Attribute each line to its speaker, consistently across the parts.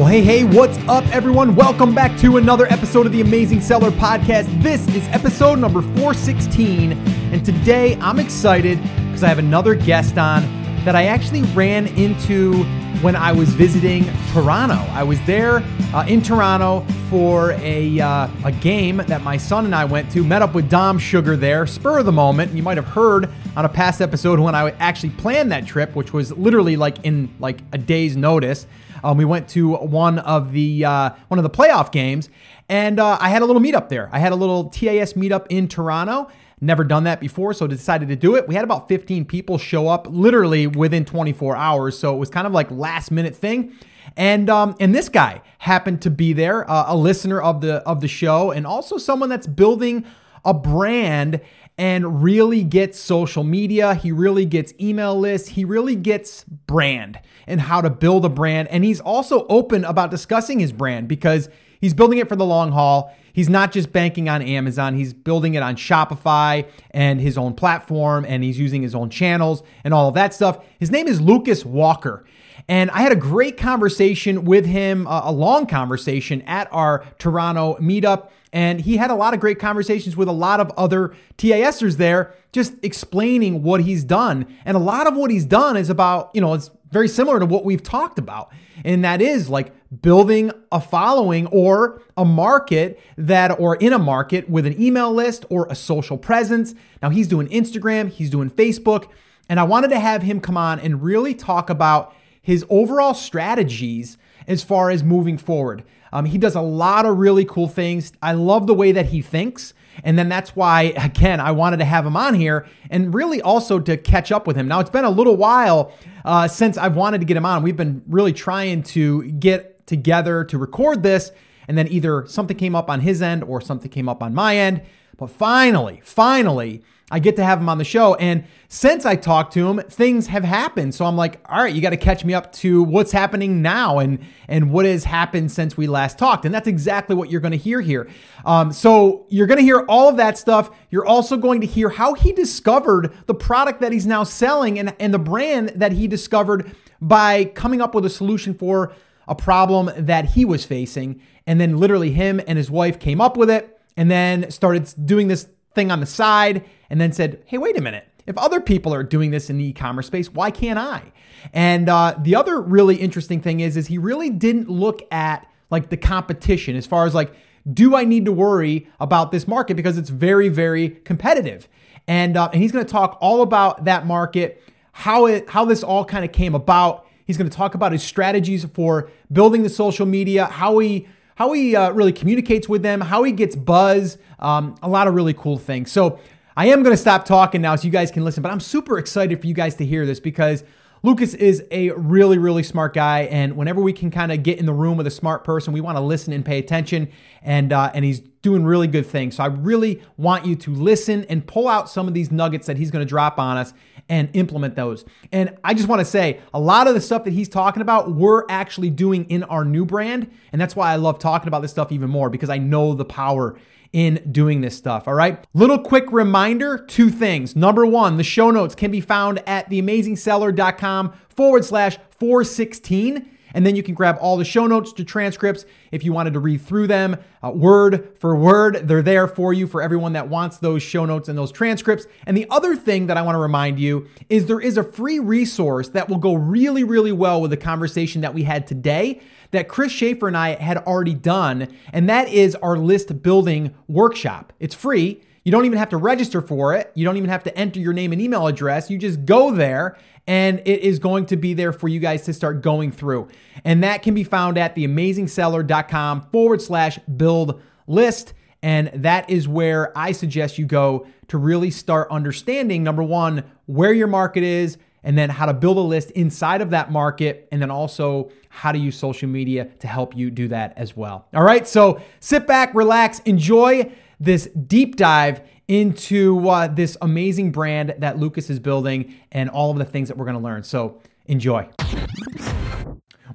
Speaker 1: Well, hey, hey, what's up, everyone? Welcome back to another episode of the Amazing Seller Podcast. This is episode number 416, and today I'm excited because I have another guest on that I actually ran into when I was visiting Toronto. I was there uh, in Toronto for a, uh, a game that my son and I went to, met up with Dom Sugar there, spur of the moment. You might have heard on a past episode when I actually planned that trip, which was literally like in like a day's notice. Um, we went to one of the uh, one of the playoff games, and uh, I had a little meetup there. I had a little TAS meetup in Toronto. Never done that before, so decided to do it. We had about 15 people show up literally within 24 hours, so it was kind of like last minute thing. And um, and this guy happened to be there, uh, a listener of the of the show, and also someone that's building a brand and really gets social media. He really gets email lists. He really gets brand and how to build a brand. And he's also open about discussing his brand because he's building it for the long haul. He's not just banking on Amazon, he's building it on Shopify and his own platform, and he's using his own channels and all of that stuff. His name is Lucas Walker. And I had a great conversation with him, a long conversation at our Toronto meetup. And he had a lot of great conversations with a lot of other TASers there, just explaining what he's done. And a lot of what he's done is about, you know, it's very similar to what we've talked about. And that is like building a following or a market that, or in a market with an email list or a social presence. Now he's doing Instagram, he's doing Facebook. And I wanted to have him come on and really talk about his overall strategies as far as moving forward. Um, he does a lot of really cool things. I love the way that he thinks. And then that's why, again, I wanted to have him on here and really also to catch up with him. Now, it's been a little while uh, since I've wanted to get him on. We've been really trying to get together to record this. And then either something came up on his end or something came up on my end. But finally, finally, I get to have him on the show. And since I talked to him, things have happened. So I'm like, all right, you got to catch me up to what's happening now and and what has happened since we last talked. And that's exactly what you're going to hear here. Um, so you're going to hear all of that stuff. You're also going to hear how he discovered the product that he's now selling and, and the brand that he discovered by coming up with a solution for a problem that he was facing. And then literally him and his wife came up with it and then started doing this thing on the side and then said, hey, wait a minute. If other people are doing this in the e-commerce space, why can't I? And uh, the other really interesting thing is, is he really didn't look at like the competition as far as like, do I need to worry about this market because it's very, very competitive? And uh, and he's going to talk all about that market, how it, how this all kind of came about. He's going to talk about his strategies for building the social media, how he how he uh, really communicates with them, how he gets buzz, um, a lot of really cool things. So I am going to stop talking now so you guys can listen, but I'm super excited for you guys to hear this because Lucas is a really, really smart guy. And whenever we can kind of get in the room with a smart person, we want to listen and pay attention. And, uh, and he's doing really good things. So I really want you to listen and pull out some of these nuggets that he's going to drop on us and implement those. And I just want to say a lot of the stuff that he's talking about, we're actually doing in our new brand. And that's why I love talking about this stuff even more because I know the power in doing this stuff. All right. Little quick reminder two things. Number one, the show notes can be found at theamazingseller.com forward slash 416. And then you can grab all the show notes to transcripts if you wanted to read through them uh, word for word. They're there for you for everyone that wants those show notes and those transcripts. And the other thing that I want to remind you is there is a free resource that will go really, really well with the conversation that we had today that Chris Schaefer and I had already done, and that is our list building workshop. It's free. You don't even have to register for it. You don't even have to enter your name and email address. You just go there and it is going to be there for you guys to start going through. And that can be found at theamazingseller.com forward slash build list. And that is where I suggest you go to really start understanding number one, where your market is, and then how to build a list inside of that market, and then also how to use social media to help you do that as well. All right, so sit back, relax, enjoy this deep dive into uh, this amazing brand that Lucas is building and all of the things that we're gonna learn. So enjoy.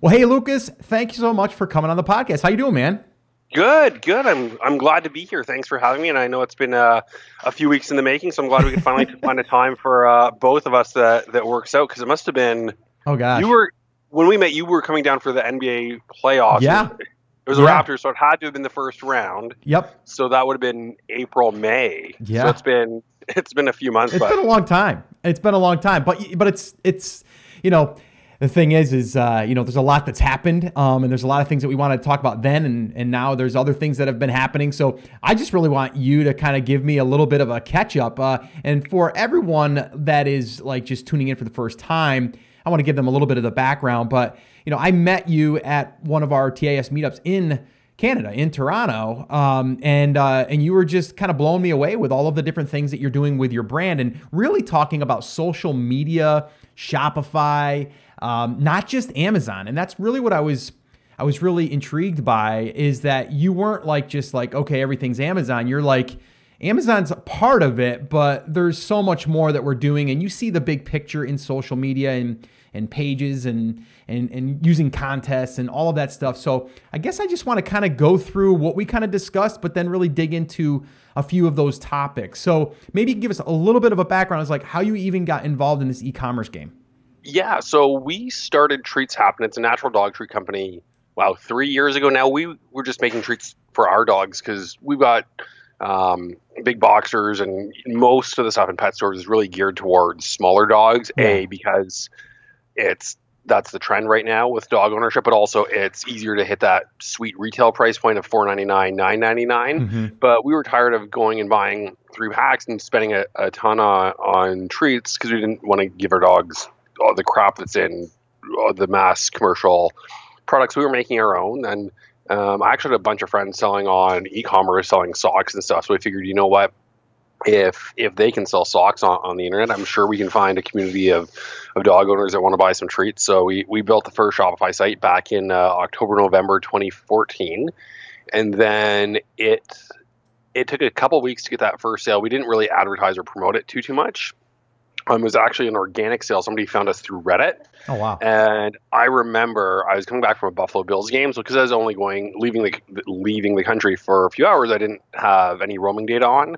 Speaker 1: Well, hey, Lucas, thank you so much for coming on the podcast. How you doing, man?
Speaker 2: Good, good. I'm I'm glad to be here. Thanks for having me. And I know it's been uh, a few weeks in the making, so I'm glad we could finally find a time for uh, both of us that that works out because it must have been.
Speaker 1: Oh God,
Speaker 2: you were when we met, you were coming down for the NBA playoffs.
Speaker 1: Yeah.
Speaker 2: It was
Speaker 1: Yeah.
Speaker 2: a Raptors, so it had to have been the first round.
Speaker 1: Yep.
Speaker 2: So that would have been April, May.
Speaker 1: Yeah.
Speaker 2: So it's been it's been a few months,
Speaker 1: It's
Speaker 2: but
Speaker 1: been a long time. It's been a long time, but but it's it's you know the thing is is uh, you know there's a lot that's happened um, and there's a lot of things that we want to talk about then and and now there's other things that have been happening. So I just really want you to kind of give me a little bit of a catch up uh, and for everyone that is like just tuning in for the first time, I want to give them a little bit of the background. But you know I met you at one of our TAS meetups in. Canada in Toronto, um, and uh, and you were just kind of blowing me away with all of the different things that you're doing with your brand, and really talking about social media, Shopify, um, not just Amazon, and that's really what I was I was really intrigued by is that you weren't like just like okay everything's Amazon. You're like Amazon's a part of it, but there's so much more that we're doing, and you see the big picture in social media and and pages and and and using contests and all of that stuff. So I guess I just want to kind of go through what we kind of discussed, but then really dig into a few of those topics. So maybe you can give us a little bit of a background as like how you even got involved in this e-commerce game.
Speaker 2: yeah. So we started Treats Happen. It's a natural dog treat company. Wow, three years ago now. We were just making treats for our dogs because we've got um, big boxers, and most of the stuff in pet stores is really geared towards smaller dogs.
Speaker 1: Yeah.
Speaker 2: A because it's that's the trend right now with dog ownership, but also it's easier to hit that sweet retail price point of four ninety nine, nine ninety nine.
Speaker 1: Mm-hmm.
Speaker 2: But we were tired of going and buying three packs and spending a, a ton on, on treats because we didn't want to give our dogs all the crap that's in the mass commercial products. We were making our own, and um, I actually had a bunch of friends selling on e-commerce, selling socks and stuff. So we figured, you know what? If if they can sell socks on, on the internet, I'm sure we can find a community of, of dog owners that want to buy some treats. So we, we built the first Shopify site back in uh, October, November 2014, and then it it took a couple weeks to get that first sale. We didn't really advertise or promote it too too much. Um, it was actually an organic sale. Somebody found us through Reddit,
Speaker 1: Oh wow.
Speaker 2: and I remember I was coming back from a Buffalo Bills game, so because I was only going leaving the leaving the country for a few hours, I didn't have any roaming data on.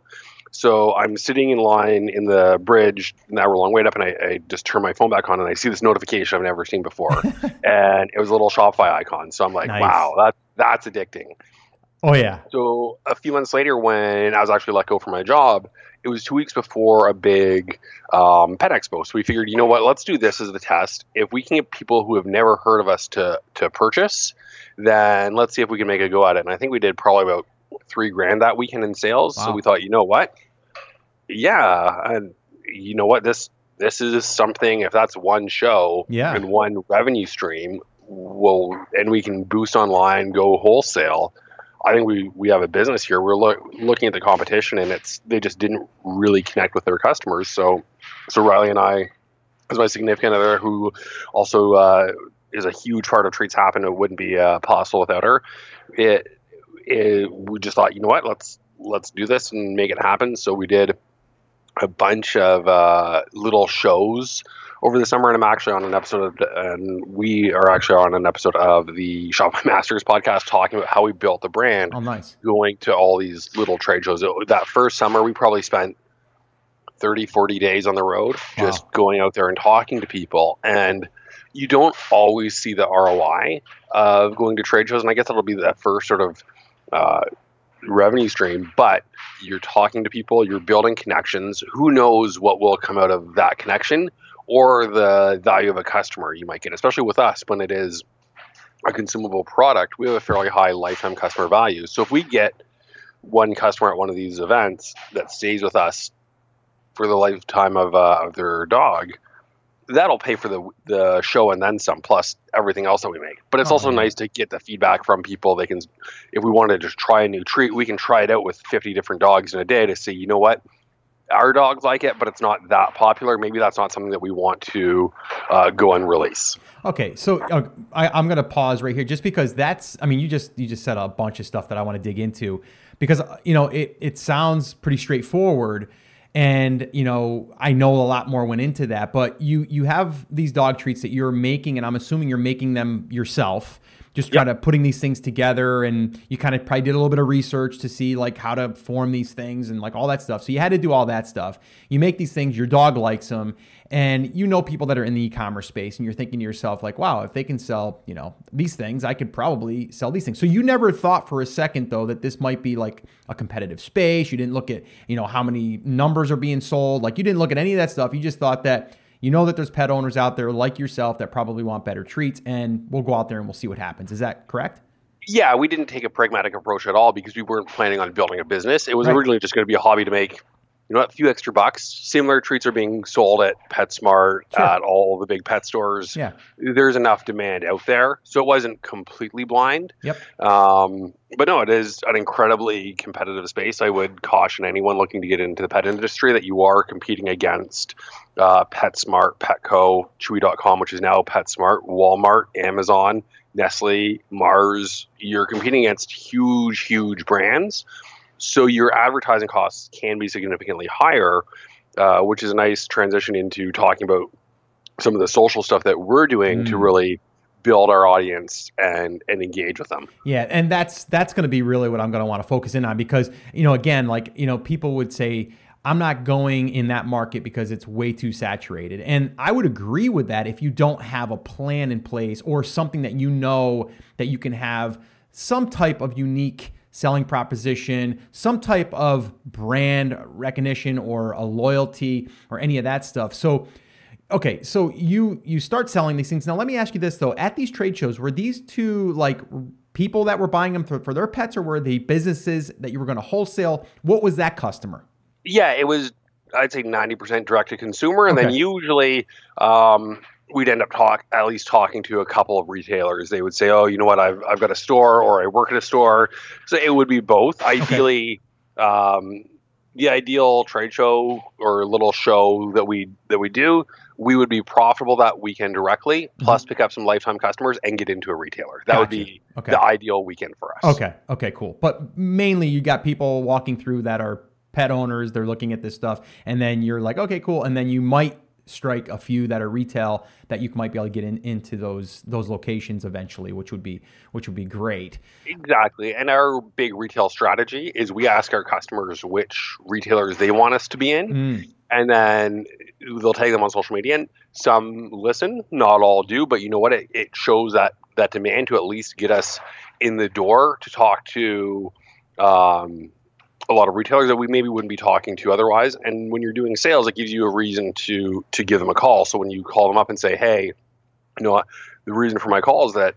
Speaker 2: So I'm sitting in line in the bridge, an hour long wait up, and I, I just turn my phone back on, and I see this notification I've never seen before, and it was a little Shopify icon. So I'm like,
Speaker 1: Nice.
Speaker 2: wow, that that's addicting.
Speaker 1: Oh yeah.
Speaker 2: So a few months later, when I was actually let go from my job, it was two weeks before a big um, pet expo. So we figured, you know what? Let's do this as the test. If we can get people who have never heard of us to to purchase, then let's see if we can make a go at it. And I think we did probably about three grand that weekend in sales. So we thought, you know what? Yeah, and you know what? This this is something. If that's one show
Speaker 1: Yeah.
Speaker 2: and one revenue stream, will and we can boost online, go wholesale. I think we, we have a business here. We're look, looking at the competition, and it's they just didn't really connect with their customers. So, so Riley and I, as my significant other, who also uh, is a huge part of Treats Happen, it wouldn't be uh, possible without her. It, it we just thought, you know what, let's let's do this and make it happen. So we did a bunch of uh, little shows over the summer, and I'm actually on an episode, of, and we are actually on an episode of the Shopify Masters podcast talking about how we built the brand
Speaker 1: Oh nice.
Speaker 2: going to all these little trade shows. That first summer, we probably spent 30, 40 days on the road just
Speaker 1: Wow.
Speaker 2: going out there and talking to people. And you don't always see the ROI of going to trade shows. And I guess that'll be that first sort of uh, revenue stream. But you're talking to people, you're building connections. Who knows what will come out of that connection or the value of a customer you might get, especially with us when it is a consumable product, we have a fairly high lifetime customer value. So if we get one customer at one of these events that stays with us for the lifetime of, uh, of their dog, that'll pay for the the show and then some, plus everything else that we make. But it's
Speaker 1: Oh,
Speaker 2: also nice to get the feedback from people. They can, if we wanted to just try a new treat, we can try it out with 50 different dogs in a day to see, you know what, our dogs like it, but it's not that popular. Maybe that's not something that we want to uh, go and release.
Speaker 1: Okay, so uh, I, I'm going to pause right here just because that's. I mean, you just you just said a bunch of stuff that I want to dig into because you know it it sounds pretty straightforward, and you know I know a lot more went into that. But you you have these dog treats that you're making, and I'm assuming you're making them yourself. Just kind of putting these things together and you kind of probably did a little bit of research to see like how to form these things and like all that stuff. So you had to do all that stuff. You make these things your dog likes them and you know people that are in the e-commerce space and you're thinking to yourself like wow if they can sell you know these things i could probably sell these things. So you never thought for a second though that this might be like a competitive space. You didn't look at you know how many numbers are being sold. Like you didn't look at any of that stuff. You just thought that you know that there's pet owners out there like yourself that probably want better treats, and we'll go out there and we'll see what happens. Is that correct?
Speaker 2: Yeah, we didn't take a pragmatic approach at all because we weren't planning on building a business. It was right. originally just going to be a hobby to make you know, a few extra bucks. Similar treats are being sold at PetSmart, sure. at all the big pet stores.
Speaker 1: Yeah.
Speaker 2: There's enough demand out there. So it wasn't completely blind.
Speaker 1: Yep.
Speaker 2: Um, but no, it is an incredibly competitive space. I would caution anyone looking to get into the pet industry that you are competing against uh, PetSmart, Petco, Chewy.com, which is now PetSmart, Walmart, Amazon, Nestle, Mars. You're competing against huge, huge brands. So your advertising costs can be significantly higher, uh, which is a nice transition into talking about some of the social stuff that we're doing mm. to really build our audience and and engage with them.
Speaker 1: Yeah, and that's that's going to be really what I'm going to want to focus in on because you know again like you know people would say I'm not going in that market because it's way too saturated. And I would agree with that if you don't have a plan in place or something that you know that you can have some type of unique selling proposition, some type of brand recognition or a loyalty or any of that stuff. So okay, so you you start selling these things. Now let me ask you this though, at these trade shows were these two like people that were buying them for, for their pets or were they businesses that you were going to wholesale? What was that customer?
Speaker 2: Yeah, it was I'd say 90% direct to consumer and okay. then usually um, we'd end up talk at least talking to a couple of retailers. They would say, "Oh, you know what? I've I've got a store, or I work at a store." So it would be both. Ideally, okay. um, the ideal trade show or little show that we that we do, we would be profitable that weekend directly, mm-hmm. plus pick up some lifetime customers and get into a retailer. That gotcha. would be okay. the ideal weekend for us.
Speaker 1: Okay. Okay. Cool. But mainly, you got people walking through that are pet owners. They're looking at this stuff, and then you're like, okay, cool, and then you might strike a few that are retail that you might be able to get in, into those those locations eventually, which would be which would be great.
Speaker 2: Exactly. And our big retail strategy is we ask our customers which retailers they want us to be in. Mm. And then they'll tag them on social media. And some listen, not all do, but you know what? It, it shows that that demand to at least get us in the door to talk to um, a lot of retailers that we maybe wouldn't be talking to otherwise. And when you're doing sales, it gives you a reason to to give them a call. So when you call them up and say, "Hey, you know, the reason for my call is that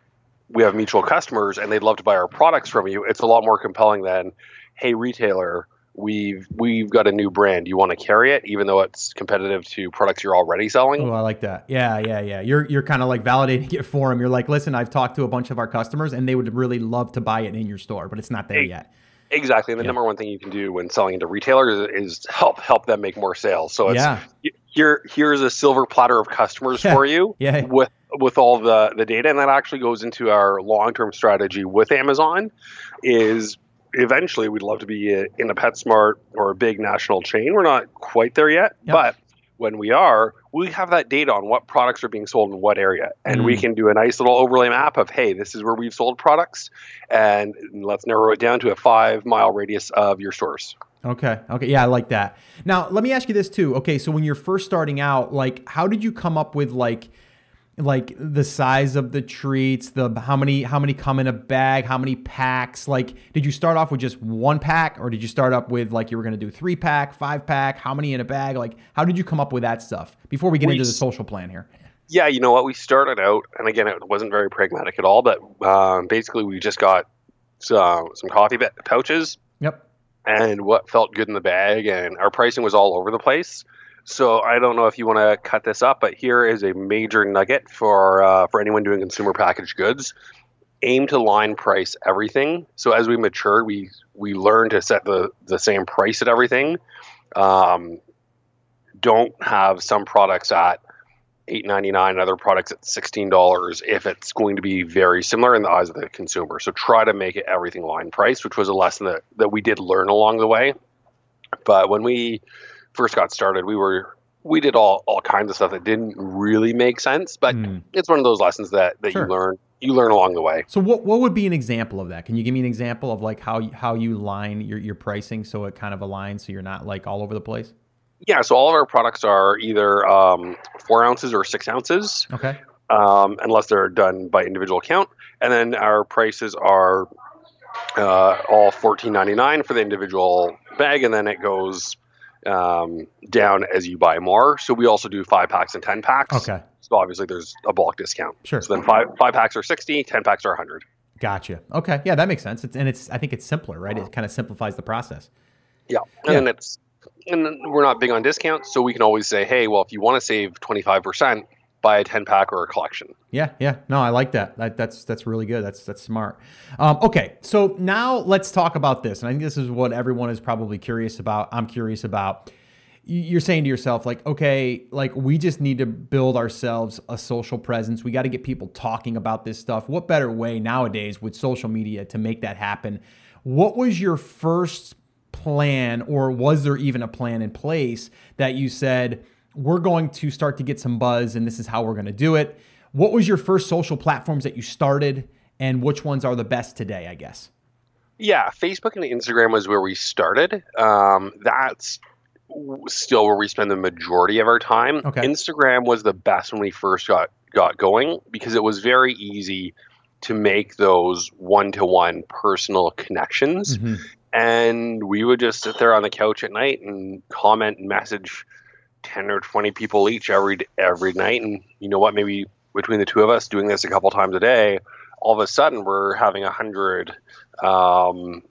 Speaker 2: we have mutual customers and they'd love to buy our products from you," it's a lot more compelling than, "Hey, retailer." We've we've got a new brand. You want to carry it, even though it's competitive to products you're already selling.
Speaker 1: Oh, I like that. Yeah, yeah, yeah. You're you're kind of like validating it for them. You're like, listen, I've talked to a bunch of our customers, and they would really love to buy it in your store, but it's not there yet.
Speaker 2: Exactly. And the yeah. number one thing you can do when selling into retailers is, help help them make more sales. So it's yeah. here here's a silver platter of customers for you
Speaker 1: yeah.
Speaker 2: with with all the the data and that actually goes into our long-term strategy with Amazon is eventually we'd love to be in a PetSmart or a big national chain. We're not quite there yet, yep. but when we are, we have that data on what products are being sold in what area. And mm. we can do a nice little overlay map of, hey, this is where we've sold products. And let's narrow it down to a five mile radius of your stores.
Speaker 1: Okay. Okay. Yeah, I like that. Now, let me ask you this too. Okay. So when you're first starting out, like, how did you come up with like, like the size of the treats, the how many how many come in a bag, how many packs? Like, did you start off with just one pack, or did you start up with like you were going to do three pack, five pack? How many in a bag? Like, how did you come up with that stuff before we get we, into the social plan here?
Speaker 2: Yeah, you know what? We started out, and again, it wasn't very pragmatic at all. But um, basically, we just got some, some coffee pouches.
Speaker 1: Yep.
Speaker 2: And what felt good in the bag, and our pricing was all over the place. So I don't know if you want to cut this up, but here is a major nugget for uh, for anyone doing consumer packaged goods. Aim to line price everything. So as we mature, we we learn to set the the same price at everything. Um, don't have some products at eight ninety nine, and other products at sixteen dollars if it's going to be very similar in the eyes of the consumer. So try to make it everything line price, which was a lesson that that we did learn along the way. But when we first got started, we were we did all all kinds of stuff that didn't really make sense, but
Speaker 1: Mm.
Speaker 2: it's one of those lessons that that
Speaker 1: Sure.
Speaker 2: you learn you learn along the way.
Speaker 1: So what what would be an example of that? Can you give me an example of like how you, how you line your your pricing so it kind of aligns so you're not like all over the place?
Speaker 2: Yeah, so all of our products are either um, four ounces or six ounces,
Speaker 1: Okay.
Speaker 2: um, unless they're done by individual count. And then our prices are uh, all fourteen ninety nine for the individual bag, and then it goes um, down as you buy more. So we also do five packs and ten packs.
Speaker 1: Okay.
Speaker 2: So obviously there's a bulk discount.
Speaker 1: Sure.
Speaker 2: So then five five packs are 60, 10 packs are 100.
Speaker 1: Gotcha. Okay. Yeah, that makes sense. It's, and it's I think it's simpler, right? It kind of simplifies the process.
Speaker 2: Yeah. And
Speaker 1: Yeah.
Speaker 2: it's and we're not big on discounts, so we can always say, "Hey, well, if you want to save 25%, buy a 10 pack or a collection."
Speaker 1: Yeah, yeah. No, I like that. that that's that's really good. That's that's smart. Um, okay, so now let's talk about this, and I think this is what everyone is probably curious about. I'm curious about. You- You're saying to yourself, like, okay, like we just need to build ourselves a social presence. We got to get people talking about this stuff. What better way nowadays with social media to make that happen? What was your first plan, or was there even a plan in place that you said, we're going to start to get some buzz and this is how we're going to do it? What was your first social platforms that you started and which ones are the best today, I guess?
Speaker 2: Yeah, Facebook and Instagram was where we started. Um, that's still where we spend the majority of our time.
Speaker 1: Okay.
Speaker 2: Instagram was the best when we first got got going because it was very easy to make those one-to-one personal connections.
Speaker 1: Mhm.
Speaker 2: and we would just sit there on the couch at night and comment and message 10 or 20 people each every every night. And you know what? Maybe between the two of us doing this a couple times a day all of a sudden we're having a hundred um,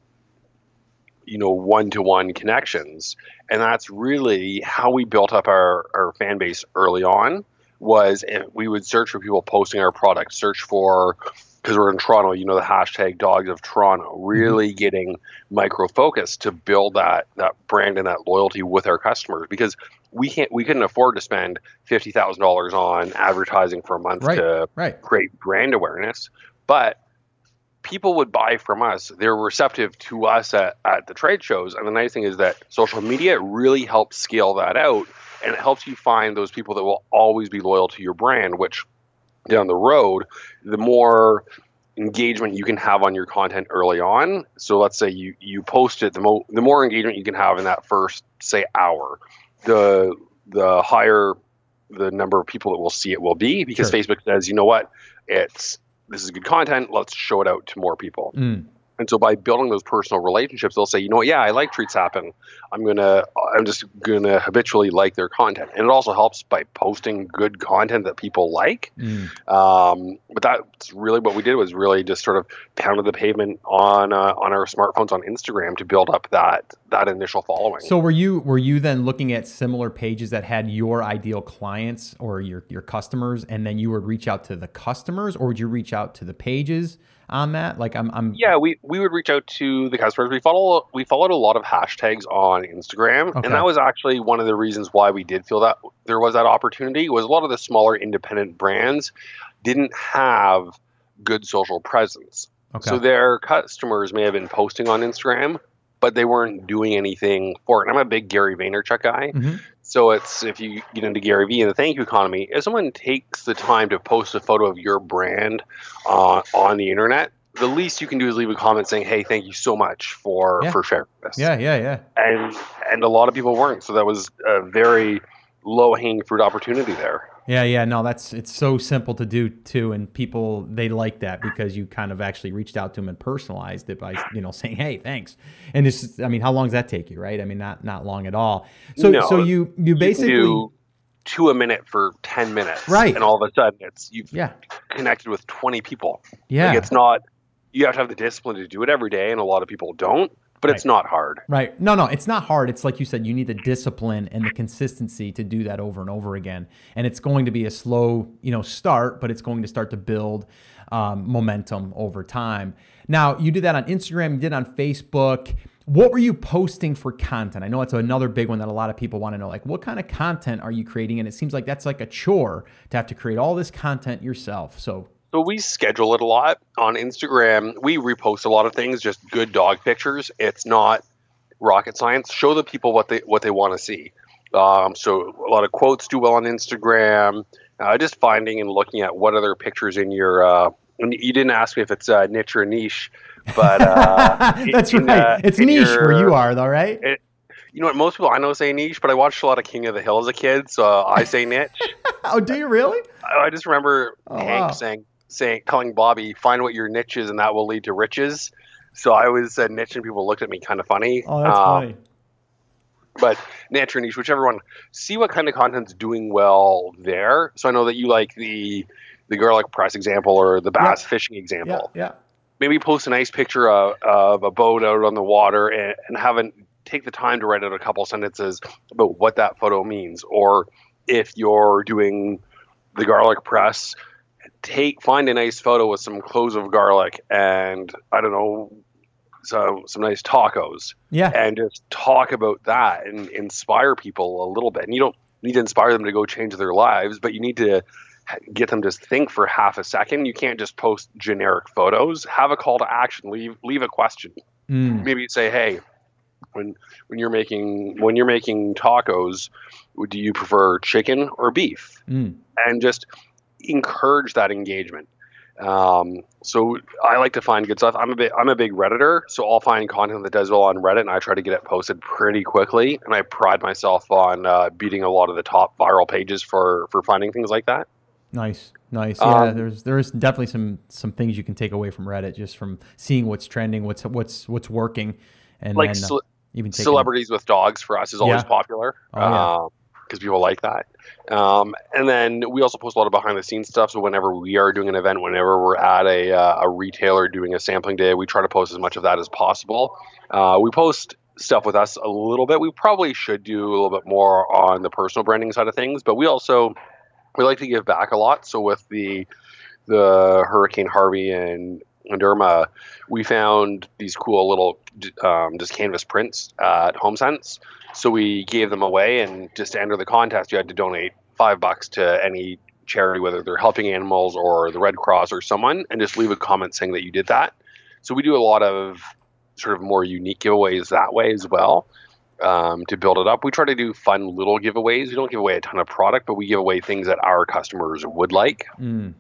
Speaker 2: you know one-to-one connections. And that's really how we built up our, our fan base early on was we would search for people posting our product search for because we're in Toronto, you know, the hashtag dogs of Toronto, mm-hmm. really getting micro focus to build that that brand and that loyalty with our customers because we can't we couldn't afford to spend fifty thousand dollars on advertising for a month
Speaker 1: Right.
Speaker 2: to
Speaker 1: Right.
Speaker 2: create brand awareness. But people would buy from us. They're receptive to us at, at the trade shows. And the nice thing is that social media really helps scale that out and it helps you find those people that will always be loyal to your brand, which down the road, the more engagement you can have on your content early on. So let's say you you post it, the mo- the more engagement you can have in that first say hour, the the higher the number of people that will see it will be because
Speaker 1: Sure.
Speaker 2: Facebook says, you know what, it's this is good content. Let's show it out to more people.
Speaker 1: Mm.
Speaker 2: And so by building those personal relationships, they'll say, you know what, yeah, I like Treats Happen. I'm gonna, I'm just gonna habitually like their content, and it also helps by posting good content that people like.
Speaker 1: Mm.
Speaker 2: Um, but that's really what we did was really just sort of pounded the pavement on uh, on our smartphones on Instagram to build up that that initial following.
Speaker 1: So were you were you then looking at similar pages that had your ideal clients or your your customers, and then you would reach out to the customers, or would you reach out to the pages on that? Like I'm, I'm
Speaker 2: yeah, we, we would reach out to the customers. We follow we followed a lot of hashtags on Instagram,
Speaker 1: Okay.
Speaker 2: and that was actually one of the reasons why we did feel that there was that opportunity. Was a lot of the smaller independent brands didn't have good social presence,
Speaker 1: okay.
Speaker 2: so their customers may have been posting on Instagram, but they weren't doing anything for it. And I'm a big Gary Vaynerchuk guy,
Speaker 1: Mhm.
Speaker 2: So it's if you get into Gary Vee and the thank you economy, if someone takes the time to post a photo of your brand uh, on the internet, the least you can do is leave a comment saying, "Hey, thank you so much for
Speaker 1: Yeah.
Speaker 2: for sharing this."
Speaker 1: Yeah, yeah, yeah.
Speaker 2: and and a lot of people weren't, so that was a very low hanging fruit opportunity there.
Speaker 1: Yeah, yeah, no, that's it's so simple to do too, and people they like that because you kind of actually reached out to them and personalized it by you know saying, "Hey, thanks." And it's, I mean, how long does that take you, right? I mean, not not long at all. So,
Speaker 2: No,
Speaker 1: so you you basically,
Speaker 2: you do two a minute for ten minutes,
Speaker 1: Right.
Speaker 2: And all of a sudden, it's you've
Speaker 1: yeah,
Speaker 2: connected with twenty people.
Speaker 1: yeah,
Speaker 2: Like it's not you have to have the discipline to do it every day, and a lot of people don't. But it's not hard.
Speaker 1: Right. No, no, it's not hard. It's like you said, you need the discipline and the consistency to do that over and over again. And it's going to be a slow, you know, start, but it's going to start to build um, momentum over time. Now, you did that on Instagram, you did it on Facebook. What were you posting for content? I know it's another big one that a lot of people want to know. Like, what kind of content are you creating? And it seems like that's like a chore to have to create all this content yourself. So,
Speaker 2: So we schedule it a lot on Instagram. We repost a lot of things, just good dog pictures. It's not rocket science. Show the people what they what they want to see. Um, so a lot of quotes do well on Instagram. Uh, just finding and looking at what other pictures in your. Uh, you didn't ask me if it's uh, niche or niche, but uh,
Speaker 1: that's
Speaker 2: in,
Speaker 1: right.
Speaker 2: uh,
Speaker 1: it's niche
Speaker 2: your-
Speaker 1: where you are, though, right?
Speaker 2: It- you know what? Most people I know say niche, but I watched a lot of King of the Hill as a kid, so I say niche.
Speaker 1: oh, do you really?
Speaker 2: I I just remember
Speaker 1: Oh,
Speaker 2: Hank
Speaker 1: wow.
Speaker 2: saying, saying, telling Bobby, "Find what your niche is, and that will lead to riches." So I always said niche, and people looked at me kind of funny.
Speaker 1: Oh, that's
Speaker 2: Um,
Speaker 1: funny.
Speaker 2: but niche or niche, whichever one. See what kind of content's doing well there. So I know that you like the the garlic press example or the bass fishing
Speaker 1: Yeah,
Speaker 2: example.
Speaker 1: yeah.
Speaker 2: Maybe post a nice picture of, of a boat out on the water and, and haven't take the time to write out a couple sentences about what that photo means. Or if you're doing the garlic press, take find a nice photo with some cloves of garlic and I don't know some some nice tacos
Speaker 1: Yeah.
Speaker 2: and just talk about that and inspire people a little bit. And you don't need to inspire them to go change their lives, but you need to get them to think for half a second. You can't just post generic photos. Have a call to action. Leave leave a question.
Speaker 1: Mm.
Speaker 2: Maybe say, "Hey, when when you're making when you're making tacos, do you prefer chicken or beef?"
Speaker 1: Mm.
Speaker 2: and just encourage that engagement. Um, so I like to find good stuff. I'm a bit, I'm a big redditor, so I'll find content that does well on Reddit, and I try to get it posted pretty quickly. And I pride myself on uh, beating a lot of the top viral pages for for finding things like that.
Speaker 1: Nice, nice. Yeah,
Speaker 2: Um,
Speaker 1: there's there's definitely some some things you can take away from Reddit just from seeing what's trending, what's what's what's working, and
Speaker 2: Like
Speaker 1: then uh, even
Speaker 2: celebrities with dogs for us is always
Speaker 1: Yeah.
Speaker 2: popular
Speaker 1: Oh, yeah.
Speaker 2: Because people like that. Um, and then we also post a lot of behind the scenes stuff. So whenever we are doing an event, whenever we're at a, uh, a retailer doing a sampling day, we try to post as much of that as possible. Uh, we post stuff with us a little bit. We probably should do a little bit more on the personal branding side of things, but we also we like to give back a lot. So with the the Hurricane Harvey and Irma, we found these cool little um, just canvas prints at HomeSense. So we gave them away, and just to enter the contest, you had to donate five bucks to any charity, whether they're helping animals or the Red Cross or someone, and just leave a comment saying that you did that. So we do a lot of sort of more unique giveaways that way as well um, to build it up. We try to do fun little giveaways. We don't give away a ton of product, but we give away things that our customers would like.
Speaker 1: Mm.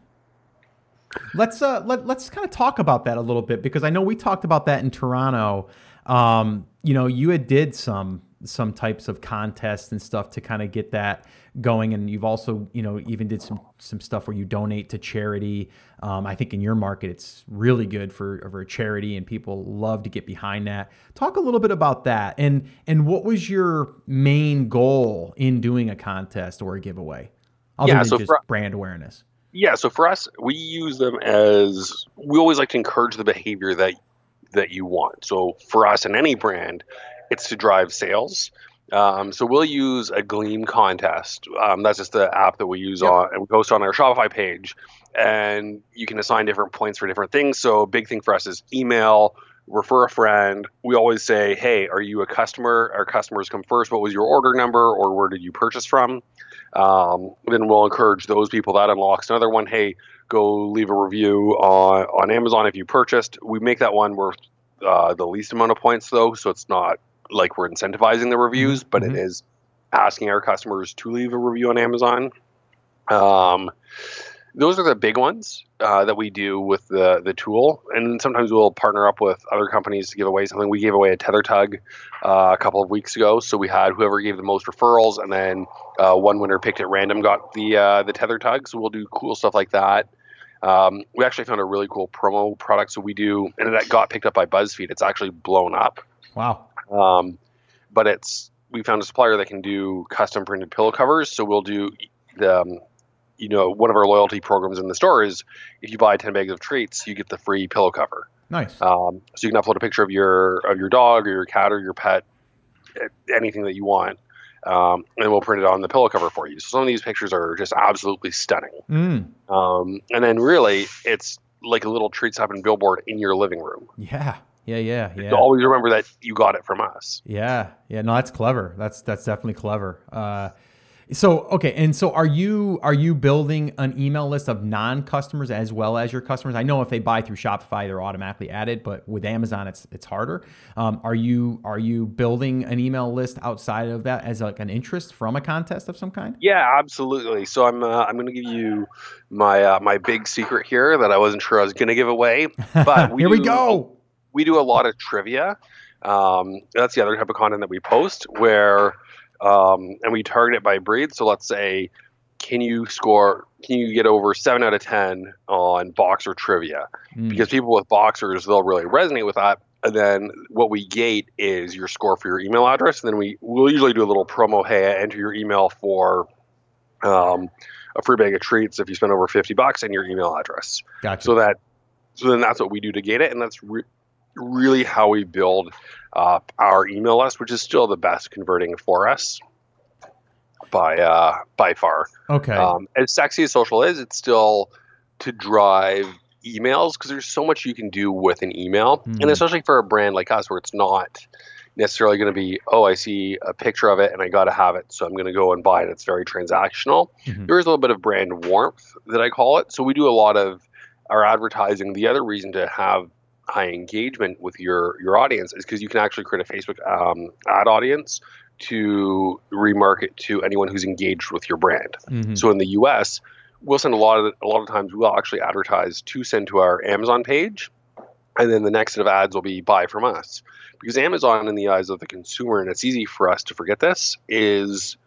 Speaker 1: Let's uh let let's kind of talk about that a little bit because I know we talked about that in Toronto. Um, you know, you had did some some types of contests and stuff to kind of get that going, and you've also you know even did some some stuff where you donate to charity. Um, I think in your market it's really good for for a charity, and people love to get behind that. Talk a little bit about that, and and what was your main goal in doing a contest or a giveaway, other
Speaker 2: Yeah,
Speaker 1: than
Speaker 2: so
Speaker 1: just
Speaker 2: for-
Speaker 1: brand awareness.
Speaker 2: Yeah, so for us, we use them as we always like to encourage the behavior that that you want. So for us in any brand, it's to drive sales. Um, so we'll use a Gleam contest. Um, that's just the app that we use
Speaker 1: Yep.
Speaker 2: on, and we post on our Shopify page, and you can assign different points for different things. So a big thing for us is email, refer a friend. We always say, "Hey, are you a customer? Our customers come first. What was your order number, or where did you purchase from?" Um, then we'll encourage those people. That unlocks another one. Hey, go leave a review on on Amazon if you purchased. We make that one worth uh, the least amount of points though, so it's not like we're incentivizing the reviews, but
Speaker 1: Mhm.
Speaker 2: it is asking our customers to leave a review on Amazon. Um, those are the big ones uh, that we do with the the tool, and sometimes we'll partner up with other companies to give away something. We gave away a tether tug uh, a couple of weeks ago, so we had whoever gave the most referrals, and then uh, one winner picked at random got the uh, the tether tug. So we'll do cool stuff like that. Um, we actually found a really cool promo product, so we do, and that got picked up by BuzzFeed. It's actually blown up,
Speaker 1: Wow.
Speaker 2: Um, but it's we found a supplier that can do custom printed pillow covers. So we'll do the um, you know one of our loyalty programs in the store is if you buy 10 bags of treats you get the free pillow cover
Speaker 1: Nice.
Speaker 2: um, so you can upload a picture of your of your dog or your cat or your pet anything that you want um, and we'll print it on the pillow cover for you so some of these pictures are just absolutely stunning
Speaker 1: Mm,
Speaker 2: um, and then really it's like a little treat stopping billboard in your living room
Speaker 1: yeah. Yeah. Yeah. Yeah.
Speaker 2: always remember that you got it from us
Speaker 1: Yeah, yeah, no, that's clever. That's that's definitely clever. Uh, So okay, and so are you are you building an email list of non-customers as well as your customers? I know if they buy through Shopify, they're automatically added, but with Amazon, it's it's harder. Um, are you are you building an email list outside of that as like an interest from a contest of some kind?
Speaker 2: Yeah, absolutely. So I'm uh, I'm going to give you my uh, my big secret here that I wasn't sure I was going to give away, but
Speaker 1: we here we go.
Speaker 2: We do a lot of trivia. Um, that's the other type of content that we post where um, and we target it by breed. So let's say, can you score? Can you get over seven out of ten on boxer trivia? Mm. Because people with boxers, they'll really resonate with that. And then what we gate is your score for your email address, and then we will usually do a little promo. Hey, enter your email for um, a free bag of treats if you spend over fifty bucks and your email address.
Speaker 1: Gotcha.
Speaker 2: So that so then that's what we do to gate it, and that's re- really how we build uh, our email list, which is still the best converting for us by uh, by far.
Speaker 1: Okay. Um,
Speaker 2: as sexy as social is, it's still to drive emails because there's so much you can do with an email, mm-hmm. and especially for a brand like us, where it's not necessarily going to be, oh, I see a picture of it and I got to have it, so I'm going to go and buy it. It's very transactional. Mm-hmm. There is a little bit of brand warmth that I call it. So we do a lot of our advertising. The other reason to have high engagement with your your audience is because you can actually create a Facebook um, ad audience to remarket to anyone who's engaged with your brand. Mm-hmm. So in the U.S., we'll send a lot of a lot of times we'll actually advertise to send to our Amazon page, and then the next set of ads will be buy from us because Amazon, in the eyes of the consumer, and it's easy for us to forget this, is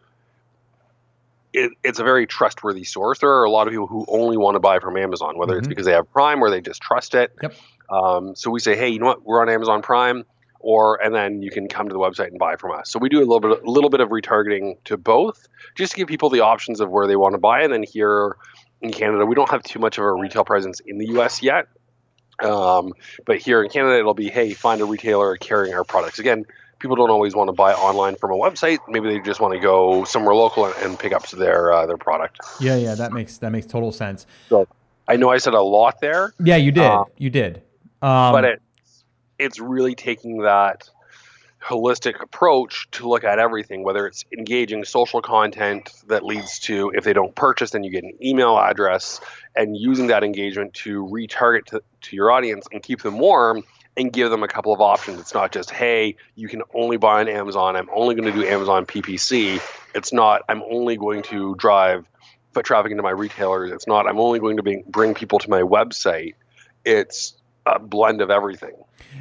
Speaker 2: it, it's a very trustworthy source. There are a lot of people who only want to buy from Amazon, whether mm-hmm. it's because they have Prime or they just trust it.
Speaker 1: Yep.
Speaker 2: Um, so we say, hey, you know what? We're on Amazon Prime, or and then you can come to the website and buy from us. So we do a little bit, a little bit of retargeting to both, just to give people the options of where they want to buy. And then here in Canada, we don't have too much of a retail presence in the U.S. yet. Um, but here in Canada, it'll be, hey, find a retailer carrying our products. Again, people don't always want to buy online from a website. Maybe they just want to go somewhere local and, and pick up their uh, their product.
Speaker 1: Yeah, yeah, that makes that makes total sense.
Speaker 2: So I know I said a lot there.
Speaker 1: Yeah, you did. Um, you did.
Speaker 2: Um, but it, it's really taking that holistic approach to look at everything, whether it's engaging social content that leads to, if they don't purchase, then you get an email address, and using that engagement to retarget to, to your audience and keep them warm and give them a couple of options. It's not just, hey, you can only buy on Amazon. I'm only going to do Amazon PPC. It's not, I'm only going to drive foot traffic into my retailers. It's not, I'm only going to bring people to my website. It's a blend of everything.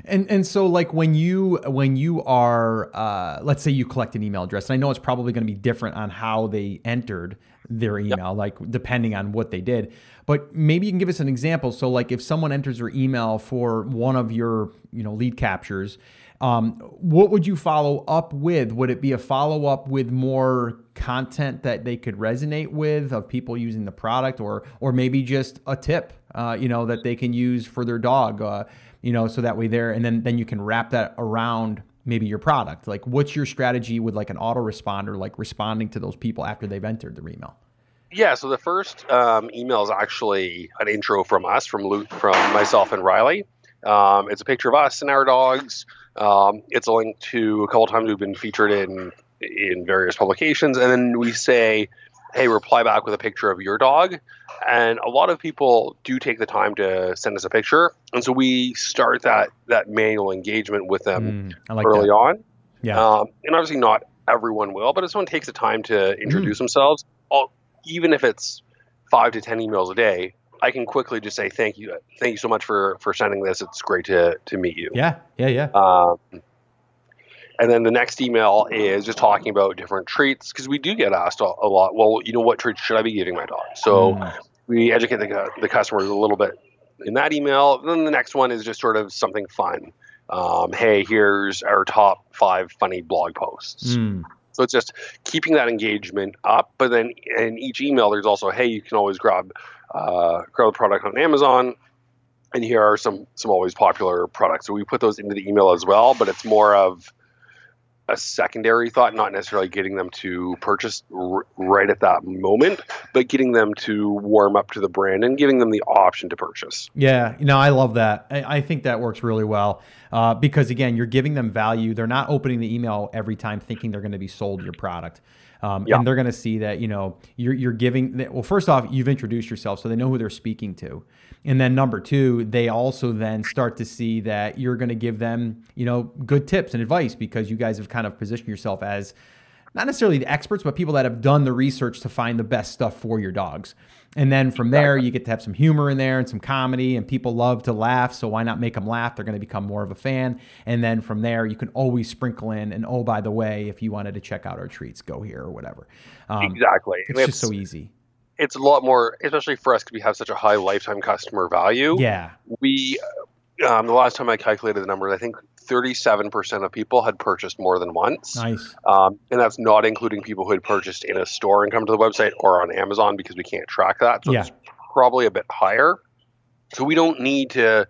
Speaker 1: And and so like when you when you are uh, let's say you collect an email address, and I know it's probably going to be different on how they entered their email, yep. like depending on what they did. But maybe you can give us an example. So like if someone enters their email for one of your you know lead captures, um, what would you follow up with? Would it be a follow up with more content that they could resonate with of people using the product, or or maybe just a tip, uh, you know, that they can use for their dog, uh, you know, so that way there, and then then you can wrap that around maybe your product. Like, what's your strategy with like an autoresponder, like responding to those people after they've entered their email?
Speaker 2: Yeah, so the first um, email is actually an intro from us, from Luke, from myself and Riley. Um, it's a picture of us and our dogs. Um, it's a link to a couple times we've been featured in in various publications, and then we say, "Hey, reply back with a picture of your dog." And a lot of people do take the time to send us a picture, and so we start that that manual engagement with them mm, like early
Speaker 1: that.
Speaker 2: on.
Speaker 1: Yeah,
Speaker 2: um, and obviously not everyone will, but if someone takes the time to introduce mm. themselves, even if it's five to ten emails a day, I can quickly just say thank you, thank you so much for for sending this. It's great to to meet you.
Speaker 1: Yeah, yeah, yeah.
Speaker 2: Um, and then the next email is just talking about different treats because we do get asked a, a, lot. Well, you know, what treats should I be giving my dog? So mm. We educate the the customers a little bit in that email. Then the next one is just sort of something fun. Um, hey, here's our top five funny blog posts. Mm. So it's just keeping that engagement up. But then in each email, there's also, hey, you can always grab uh, grow the product on Amazon. And here are some some always popular products. So we put those into the email as well, but it's more of a secondary thought, not necessarily getting them to purchase r- right at that moment, but getting them to warm up to the brand and giving them the option to purchase.
Speaker 1: Yeah, you know, I love that. I, I think that works really well uh, because again, you're giving them value. They're not opening the email every time thinking they're going to be sold your product. Um,
Speaker 2: Yeah.
Speaker 1: And they're going to see that, you know, you're, you're giving, well, first off, you've introduced yourself so they know who they're speaking to. And then number two, they also then start to see that you're going to give them, you know, good tips and advice because you guys have kind of positioned yourself as not necessarily the experts, but people that have done the research to find the best stuff for your dogs. And then from there, you get to have some humor in there and some comedy, and people love to laugh. So why not make them laugh? They're going to become more of a fan. And then from there, you can always sprinkle in, and oh, by the way, if you wanted to check out our treats, go here or whatever. Um,
Speaker 2: exactly.
Speaker 1: It's
Speaker 2: And
Speaker 1: just so easy.
Speaker 2: It's a lot more, especially for us because we have such a high lifetime customer value.
Speaker 1: Yeah.
Speaker 2: We, um, the last time I calculated the numbers, I think 37% of people had purchased more than once.
Speaker 1: Nice.
Speaker 2: Um, and that's not including people who had purchased in a store and come to the website or on Amazon because we can't track that. So
Speaker 1: Yeah.
Speaker 2: it's probably a bit higher. So we don't need to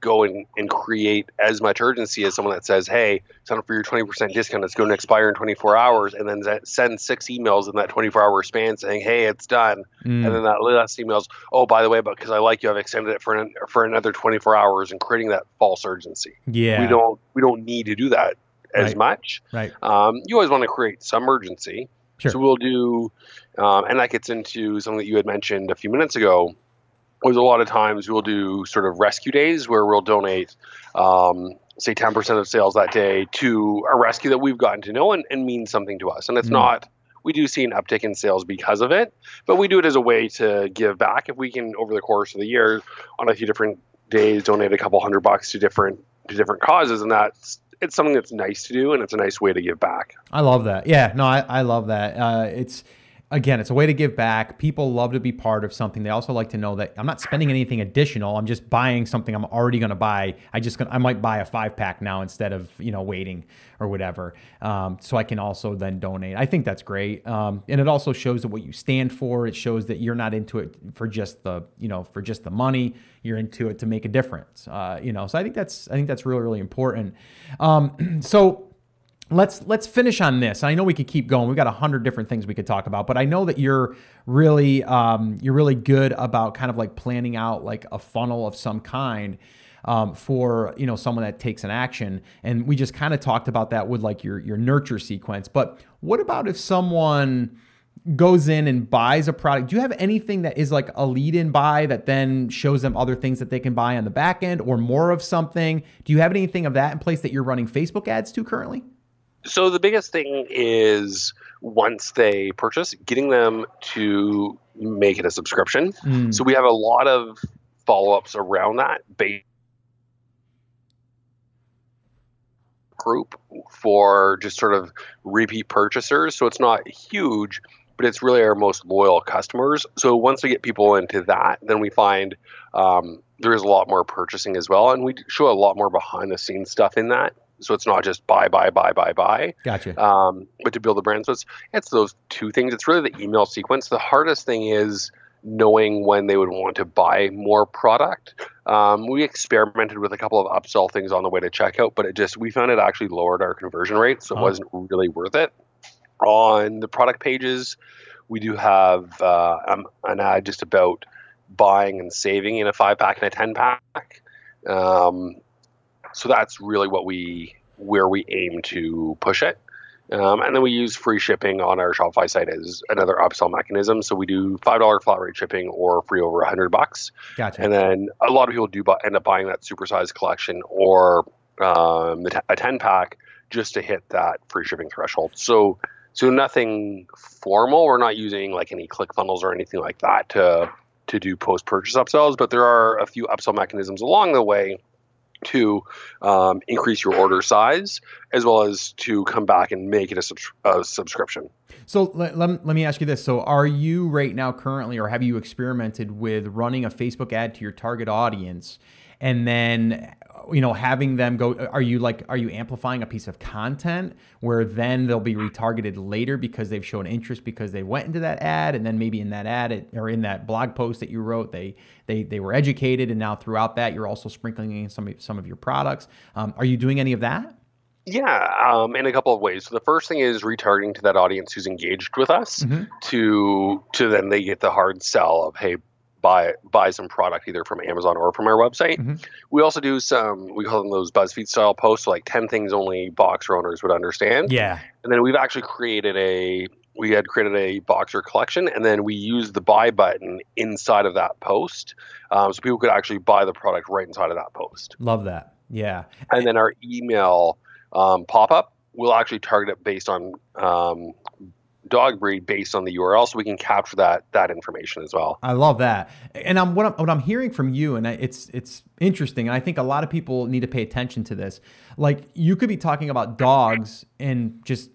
Speaker 2: go and, and create as much urgency as someone that says, hey, sign up for your 20% discount. It's going to expire in 24 hours. And then that- send six emails in that 24 hour span saying, hey, it's done.
Speaker 1: Mm.
Speaker 2: And then that last email's, oh, by the way, but because I like you, I've extended it for an, for another 24 hours and creating that false urgency.
Speaker 1: yeah.
Speaker 2: We don't we don't need to do that as
Speaker 1: Right.
Speaker 2: much.
Speaker 1: Right.
Speaker 2: Um, you always want to create some urgency.
Speaker 1: Sure.
Speaker 2: So we'll do, um, and that gets into something that you had mentioned a few minutes ago. Was a lot of times we'll do sort of rescue days where we'll donate, um, say, ten percent of sales that day to a rescue that we've gotten to know and, and means something to us. And it's
Speaker 1: Mm.
Speaker 2: not. We do see an uptick in sales because of it, but we do it as a way to give back. If we can, over the course of the year, on a few different days, donate a couple hundred bucks to different to different causes, and that's it's something that's nice to do, and it's a nice way to give back.
Speaker 1: I love that. Yeah, no, I, I love that. Uh, it's again, it's a way to give back. People love to be part of something. They also like to know that I'm not spending anything additional. I'm just buying something I'm already going to buy. I just gonna, I might buy a five pack now instead of you know waiting or whatever. Um, so I can also then donate. I think that's great, um, and it also shows that what you stand for. It shows that you're not into it for just the you know for just the money. You're into it to make a difference. Uh, you know, so I think that's I think that's really really important. Um, so let's let's finish on this. I know we could keep going. We've got a hundred different things we could talk about, but I know that you're really um, you're really good about kind of like planning out like a funnel of some kind um, for you know someone that takes an action. And we just kind of talked about that with like your your nurture sequence. But what about if someone goes in and buys a product, do you have anything that is like a lead in buy that then shows them other things that they can buy on the back end or more of something? Do you have anything of that in place that you're running Facebook ads to currently?
Speaker 2: So the biggest thing is once they purchase, getting them to make it a subscription.
Speaker 1: Mm.
Speaker 2: So we have a lot of follow-ups around that base group for just sort of repeat purchasers. So it's not huge, but it's really our most loyal customers. So once we get people into that, then we find um, there is a lot more purchasing as well, and we show a lot more behind the scenes stuff in that. So it's not just buy, buy, buy, buy, buy
Speaker 1: Gotcha.
Speaker 2: um, but to build a brand. So it's it's those two things. It's really the email sequence. The hardest thing is knowing when they would want to buy more product. Um, we experimented with a couple of upsell things on the way to checkout, but it just we found it actually lowered our conversion rate, so it
Speaker 1: Oh.
Speaker 2: wasn't really worth it. On the product pages, we do have uh, um, an ad just about buying and saving in a five pack and a ten pack. Um, so that's really what we where we aim to push it. Um, and then we use free shipping on our Shopify site as another upsell mechanism. So we do five dollar flat rate shipping or free over a hundred bucks.
Speaker 1: Gotcha.
Speaker 2: And then a lot of people do bu- end up buying that supersized collection or um, a ten pack just to hit that free shipping threshold. So so nothing formal. We're not using like any ClickFunnels or anything like that to to do post purchase upsells, but there are a few upsell mechanisms along the way to um, increase your order size as well as to come back and make it a, a subscription.
Speaker 1: So let, let, let me ask you this. So are you right now currently, or have you experimented with running a Facebook ad to your target audience and then, you know, having them go, are you like, are you amplifying a piece of content where then they'll be retargeted later because they've shown interest because they went into that ad and then maybe in that ad it, or in that blog post that you wrote, they, they, they were educated and now throughout that you're also sprinkling in some, of- some of your products. Um, are you doing any of that?
Speaker 2: Yeah, um, in a couple of ways. So the first thing is retargeting to that audience who's engaged with us
Speaker 1: Mhm.
Speaker 2: to to then they get the hard sell of hey buy buy some product either from Amazon or from our website.
Speaker 1: Mhm.
Speaker 2: We also do some we call them those BuzzFeed style posts, so like ten things only boxer owners would understand.
Speaker 1: Yeah.
Speaker 2: And then we've actually created a we had created a boxer collection, and then we used the buy button inside of that post, um, so people could actually buy the product right inside of that post.
Speaker 1: Love that. Yeah.
Speaker 2: And then our email um, pop up will actually target it based on um, dog breed based on the URL, so we can capture that that information as well.
Speaker 1: I love that, and I'm what I'm, what I'm hearing from you, and it's it's interesting, and I think a lot of people need to pay attention to this. Like you could be talking about dogs and just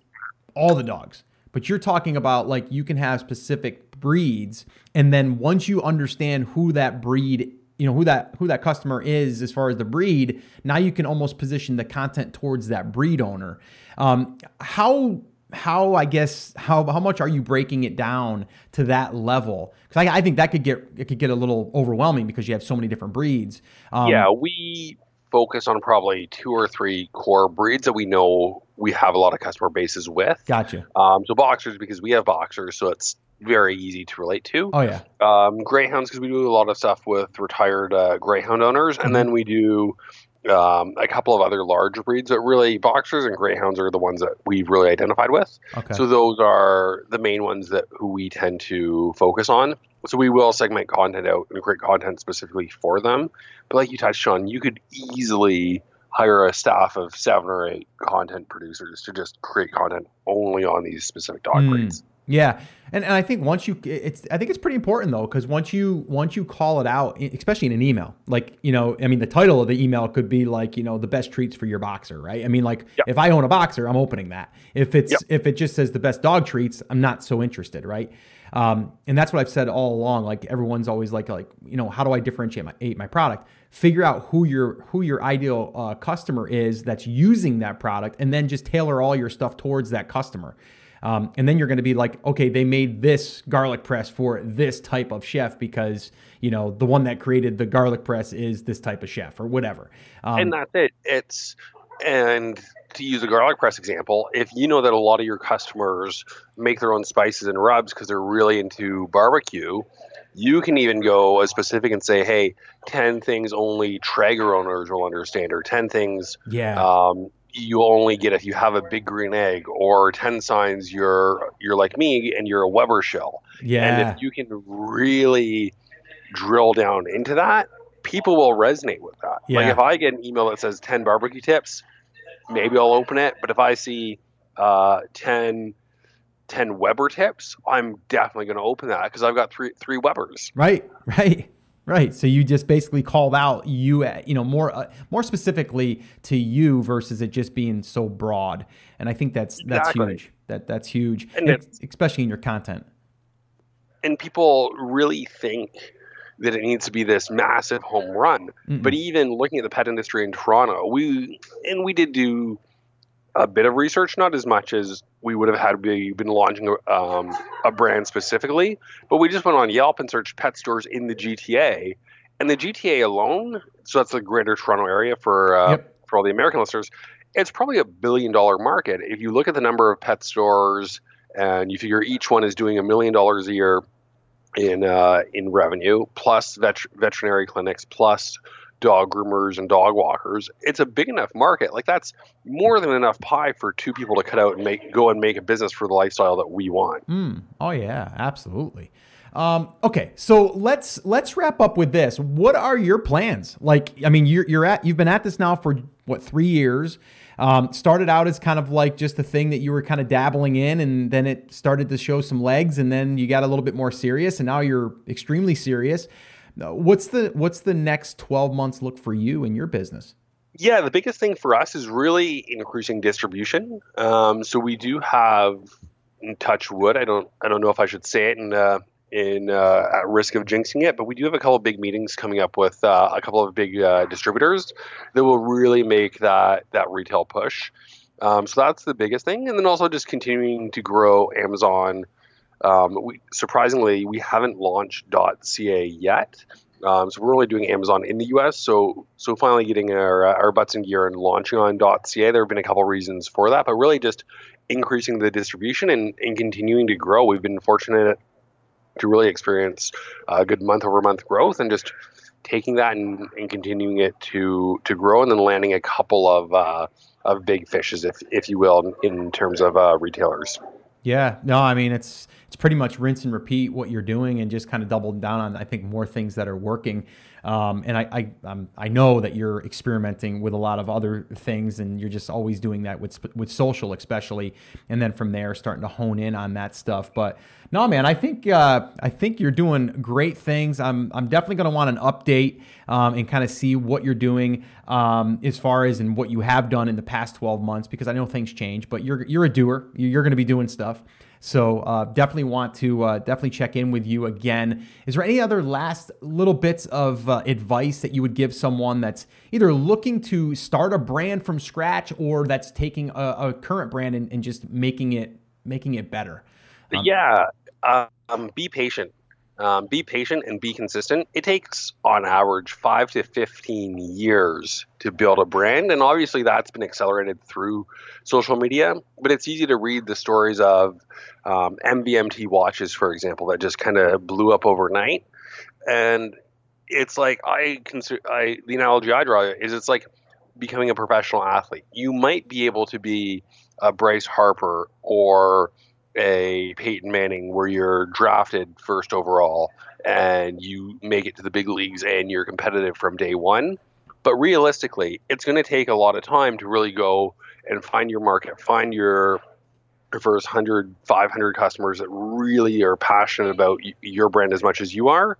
Speaker 1: all the dogs, but you're talking about like you can have specific breeds, and then once you understand who that breed you know who that who that customer is as far as the breed now you can almost position the content towards that breed owner um, how how I guess how how much are you breaking it down to that level? Because I, I, think that could get it could get a little overwhelming because you have so many different breeds.
Speaker 2: Um, yeah, we focus on probably two or three core breeds that we know we have a lot of customer bases with.
Speaker 1: Gotcha.
Speaker 2: Um, so boxers because we have boxers, so it's very easy to relate to.
Speaker 1: Oh yeah.
Speaker 2: Um, greyhounds because we do a lot of stuff with retired uh, greyhound owners, mm-hmm. and then we do um, a couple of other large breeds, but really boxers and greyhounds are the ones that we've really identified with. Okay. So those are the main ones that who we tend to focus on. So we will segment content out and create content specifically for them. But like you touched on, you could easily hire a staff of seven or eight content producers to just create content only on these specific dog mm. breeds.
Speaker 1: Yeah, and, and I think once you, it's I think it's pretty important though because once you once you call it out, especially in an email, like you know, I mean, the title of the email could be like you know the best treats for your boxer, right? I mean, like yep. if I own a boxer, I'm opening that. If it's yep. if it just says the best dog treats, I'm not so interested, right? Um, and that's what I've said all along. Like everyone's always like like you know how do I differentiate my my product? Figure out who your who your ideal uh, customer is that's using that product, and then just tailor all your stuff towards that customer. Um, and then you're going to be like, okay, they made this garlic press for this type of chef because you know the one that created the garlic press is this type of chef or whatever.
Speaker 2: Um, and that's it. It's and to use a garlic press example, if you know that a lot of your customers make their own spices and rubs because they're really into barbecue, you can even go as specific and say, hey, 10 things only Traeger owners will understand, or 10 things
Speaker 1: yeah.
Speaker 2: um, you only get if you have a big green egg or 10 signs you're you're like me and you're a Weber shell.
Speaker 1: Yeah.
Speaker 2: And if you can really drill down into that, people will resonate with that. Yeah. Like if I get an email that says 10 barbecue tips, maybe I'll open it. But if I see uh, 10, 10 Weber tips, I'm definitely going to open that because I've got three three Webers.
Speaker 1: Right, right. Right. So you just basically called out you, you know, more uh, more specifically to you versus it just being so broad. And I think that's that's exactly. huge. That that's huge, and especially in your content.
Speaker 2: And people really think that it needs to be this massive home run. Mm-mm. But even looking at the pet industry in Toronto, we and we did do a bit of research, not as much as we would have had we been launching a, um, a brand specifically, but we just went on Yelp and searched pet stores in the GTA, and the GTA alone, so that's the Greater Toronto area for uh, yep. for all the American listeners, it's probably a billion dollar market. If you look at the number of pet stores and you figure each one is doing a million dollars a year in uh, in revenue, plus vet- veterinary clinics, plus dog groomers and dog walkers. It's a big enough market. Like that's more than enough pie for two people to cut out and make go and make a business for the lifestyle that we want.
Speaker 1: Mm. Oh yeah, absolutely. Um, okay, so let's let's wrap up with this. What are your plans? Like, I mean, you're you're at you've been at this now for what three years. Um, started out as kind of like just a thing that you were kind of dabbling in, and then it started to show some legs, and then you got a little bit more serious, and now you're extremely serious. What's the what's the next 12 months look for you in your business?
Speaker 2: Yeah, the biggest thing for us is really increasing distribution. Um, so we do have touch wood. I don't I don't know if I should say it in uh, in uh, at risk of jinxing it, but we do have a couple of big meetings coming up with uh, a couple of big uh, distributors that will really make that that retail push. Um, so that's the biggest thing, and then also just continuing to grow Amazon um, we, surprisingly, we haven't launched .ca yet. Um, so we're only doing Amazon in the U.S. So so finally getting our our butts in gear and launching on .ca. There have been a couple reasons for that, but really just increasing the distribution and, and continuing to grow. We've been fortunate to really experience a good month over month growth and just taking that and, and continuing it to to grow and then landing a couple of uh, of big fishes, if if you will, in terms of uh, retailers.
Speaker 1: Yeah, no, I mean it's it's pretty much rinse and repeat what you're doing and just kind of double down on I think more things that are working. Um, and I I, I know that you're experimenting with a lot of other things, and you're just always doing that with with social, especially. And then from there, starting to hone in on that stuff. But no, man, I think uh, I think you're doing great things. I'm I'm definitely going to want an update um, and kind of see what you're doing um, as far as and what you have done in the past 12 months because I know things change. But you're you're a doer. You're going to be doing stuff. So uh, definitely want to uh, definitely check in with you again. Is there any other last little bits of uh, advice that you would give someone that's either looking to start a brand from scratch or that's taking a, a current brand and, and, just making it making it better?
Speaker 2: Um, yeah, um, be patient. Um, be patient and be consistent. It takes, on average, five to 15 years to build a brand. And obviously, that's been accelerated through social media. But it's easy to read the stories of um, MVMT watches, for example, that just kind of blew up overnight. And it's like, I consider, I, the analogy I draw is it's like becoming a professional athlete. You might be able to be a Bryce Harper or a Peyton Manning where you're drafted first overall and you make it to the big leagues and you're competitive from day one. But realistically, it's going to take a lot of time to really go and find your market, find your first 100, 500 customers that really are passionate about your brand as much as you are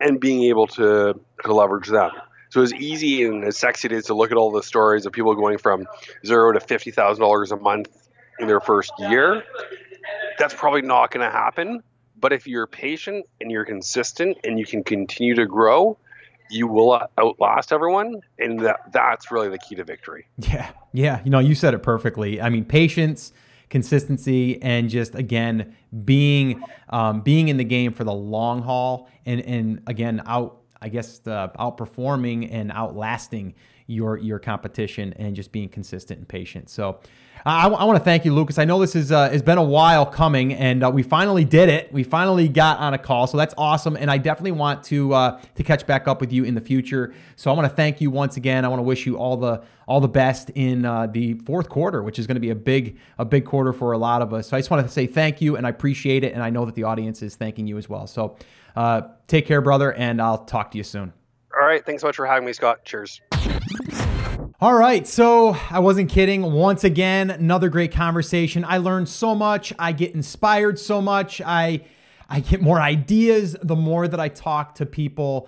Speaker 2: and being able to, to leverage them. So as easy and as sexy it is to look at all the stories of people going from zero to $50,000 a month in their first year, that's probably not going to happen. But if you're patient and you're consistent and you can continue to grow, you will outlast everyone, and that that's really the key to victory.
Speaker 1: Yeah, yeah. You know, you said it perfectly. I mean, patience, consistency, and just again being um, being in the game for the long haul, and and again out. I guess the outperforming and outlasting your your competition, and just being consistent and patient. So. I, I want to thank you, Lucas. I know this is uh, has been a while coming, and uh, we finally did it. We finally got on a call, so that's awesome. And I definitely want to uh, to catch back up with you in the future. So I want to thank you once again. I want to wish you all the all the best in uh, the fourth quarter, which is going to be a big a big quarter for a lot of us. So I just want to say thank you, and I appreciate it, and I know that the audience is thanking you as well. So uh, take care, brother, and I'll talk to you soon.
Speaker 2: All right. Thanks so much for having me, Scott. Cheers.
Speaker 1: All right, so I wasn't kidding. Once again, another great conversation. I learned so much. I get inspired so much. I I get more ideas the more that I talk to people,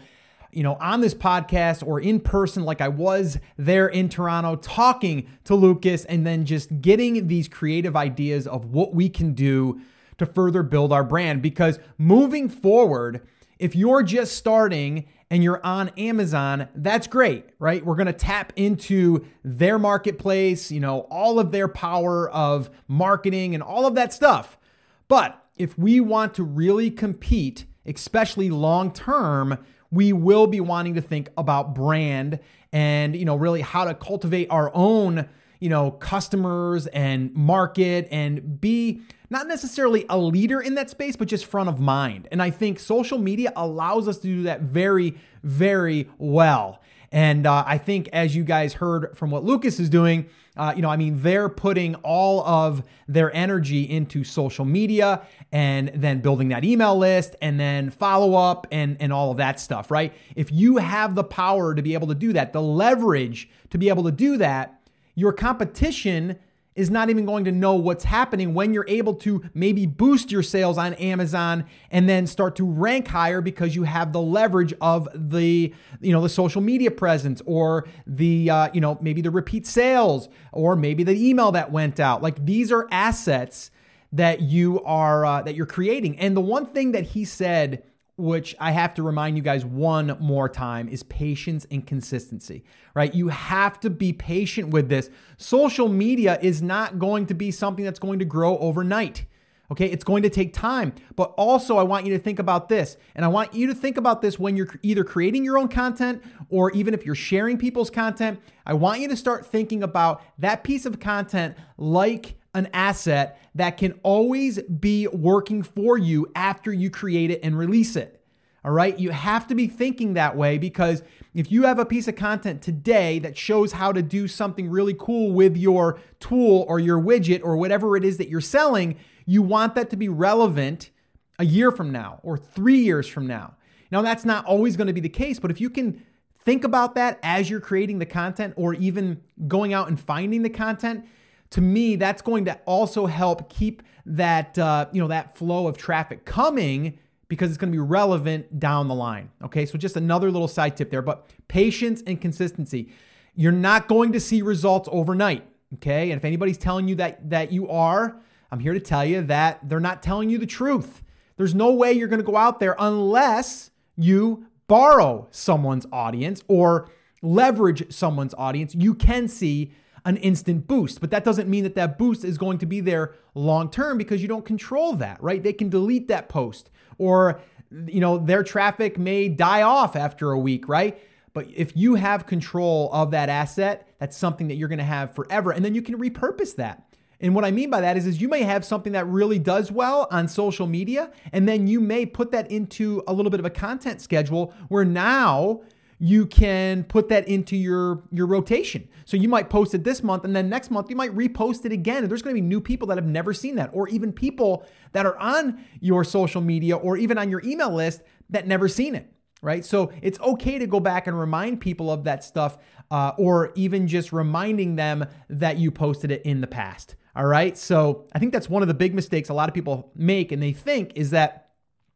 Speaker 1: you know, on this podcast or in person like I was there in Toronto talking to Lucas and then just getting these creative ideas of what we can do to further build our brand because moving forward, if you're just starting and you're on Amazon, that's great, right? We're going to tap into their marketplace, you know, all of their power of marketing and all of that stuff. But if we want to really compete, especially long term, we will be wanting to think about brand and, you know, really how to cultivate our own, you know, customers and market and be not necessarily a leader in that space, but just front of mind. And I think social media allows us to do that very, very well. And uh, I think, as you guys heard from what Lucas is doing, uh, you know, I mean, they're putting all of their energy into social media and then building that email list and then follow up and, and all of that stuff, right? If you have the power to be able to do that, the leverage to be able to do that, your competition is not even going to know what's happening when you're able to maybe boost your sales on Amazon and then start to rank higher because you have the leverage of the you know the social media presence or the uh, you know maybe the repeat sales or maybe the email that went out. Like these are assets that you are uh, that you're creating. And the one thing that he said which I have to remind you guys one more time, is patience and consistency, right? You have to be patient with this. Social media is not going to be something that's going to grow overnight. Okay, it's going to take time. But also, I want you to think about this. And I want you to think about this when you're either creating your own content or even if you're sharing people's content. I want you to start thinking about that piece of content like an asset that can always be working for you after you create it and release it. All right. You have to be thinking that way because if you have a piece of content today that shows how to do something really cool with your tool or your widget or whatever it is that you're selling, You want that to be relevant a year from now or three years from now. Now, that's not always going to be the case, but if you can think about that as you're creating the content or even going out and finding the content, to me, that's going to also help keep that uh, you know that flow of traffic coming because it's going to be relevant down the line. Okay, so just another little side tip there, but patience and consistency. You're not going to see results overnight. Okay, and if anybody's telling you that that you are, I'm here to tell you that they're not telling you the truth. There's no way you're going to go out there unless you borrow someone's audience or leverage someone's audience. You can see an instant boost. But that doesn't mean that that boost is going to be there long term because you don't control that, right? They can delete that post or you know, their traffic may die off after a week, right? But if you have control of that asset, that's something that you're going to have forever and then you can repurpose that. And what I mean by that is, is you may have something that really does well on social media, and then you may put that into a little bit of a content schedule where now you can put that into your your rotation. So you might post it this month and then next month you might repost it again. And there's going to be new people that have never seen that or even people that are on your social media or even on your email list that never seen it. Right. So it's okay to go back and remind people of that stuff uh, or even just reminding them that you posted it in the past. All right. So I think that's one of the big mistakes a lot of people make and they think is that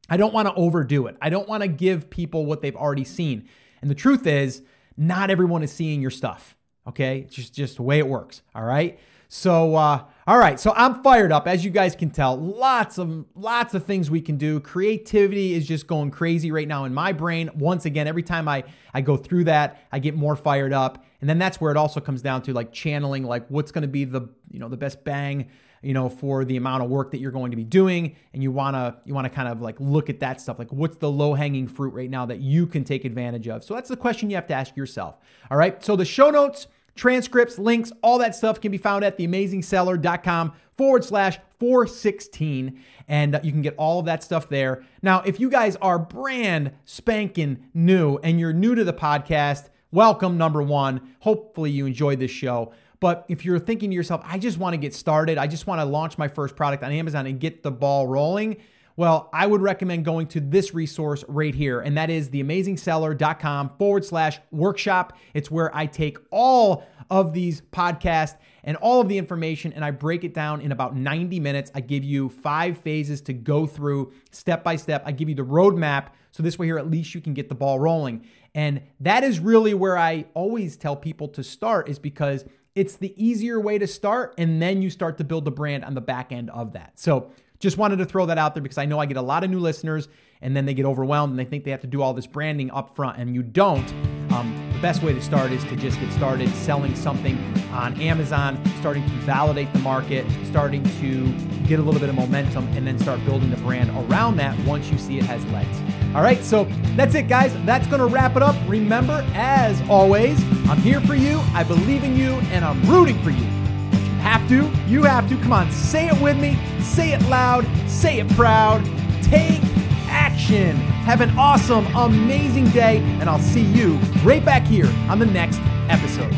Speaker 1: I don't want to overdo it. I don't want to give people what they've already seen. And the truth is, not everyone is seeing your stuff. Okay, it's just just the way it works. All right. So, uh, all right. So I'm fired up, as you guys can tell. Lots of lots of things we can do. Creativity is just going crazy right now in my brain. Once again, every time I I go through that, I get more fired up. And then that's where it also comes down to like channeling, like what's going to be the you know the best bang you know, for the amount of work that you're going to be doing. And you wanna you wanna kind of like look at that stuff. Like what's the low-hanging fruit right now that you can take advantage of? So that's the question you have to ask yourself. All right. So the show notes, transcripts, links, all that stuff can be found at theamazingseller.com forward slash 416. And you can get all of that stuff there. Now, if you guys are brand spanking new and you're new to the podcast, welcome, number one. Hopefully you enjoyed this show. But if you're thinking to yourself, I just want to get started, I just want to launch my first product on Amazon and get the ball rolling, well, I would recommend going to this resource right here, and that is theamazingseller.com forward slash workshop. It's where I take all of these podcasts and all of the information and I break it down in about 90 minutes. I give you five phases to go through step by step. I give you the roadmap. So this way, here, at least you can get the ball rolling. And that is really where I always tell people to start, is because it's the easier way to start, and then you start to build the brand on the back end of that. So just wanted to throw that out there because I know I get a lot of new listeners and then they get overwhelmed and they think they have to do all this branding up front, and you don't. Um, the best way to start is to just get started selling something on Amazon, starting to validate the market, starting to get a little bit of momentum, and then start building the brand around that once you see it has legs. All right, so that's it, guys. That's going to wrap it up. Remember, as always, I'm here for you, I believe in you, and I'm rooting for you. But you have to, you have to. Come on, say it with me, say it loud, say it proud. Take action. Have an awesome, amazing day, and I'll see you right back here on the next episode.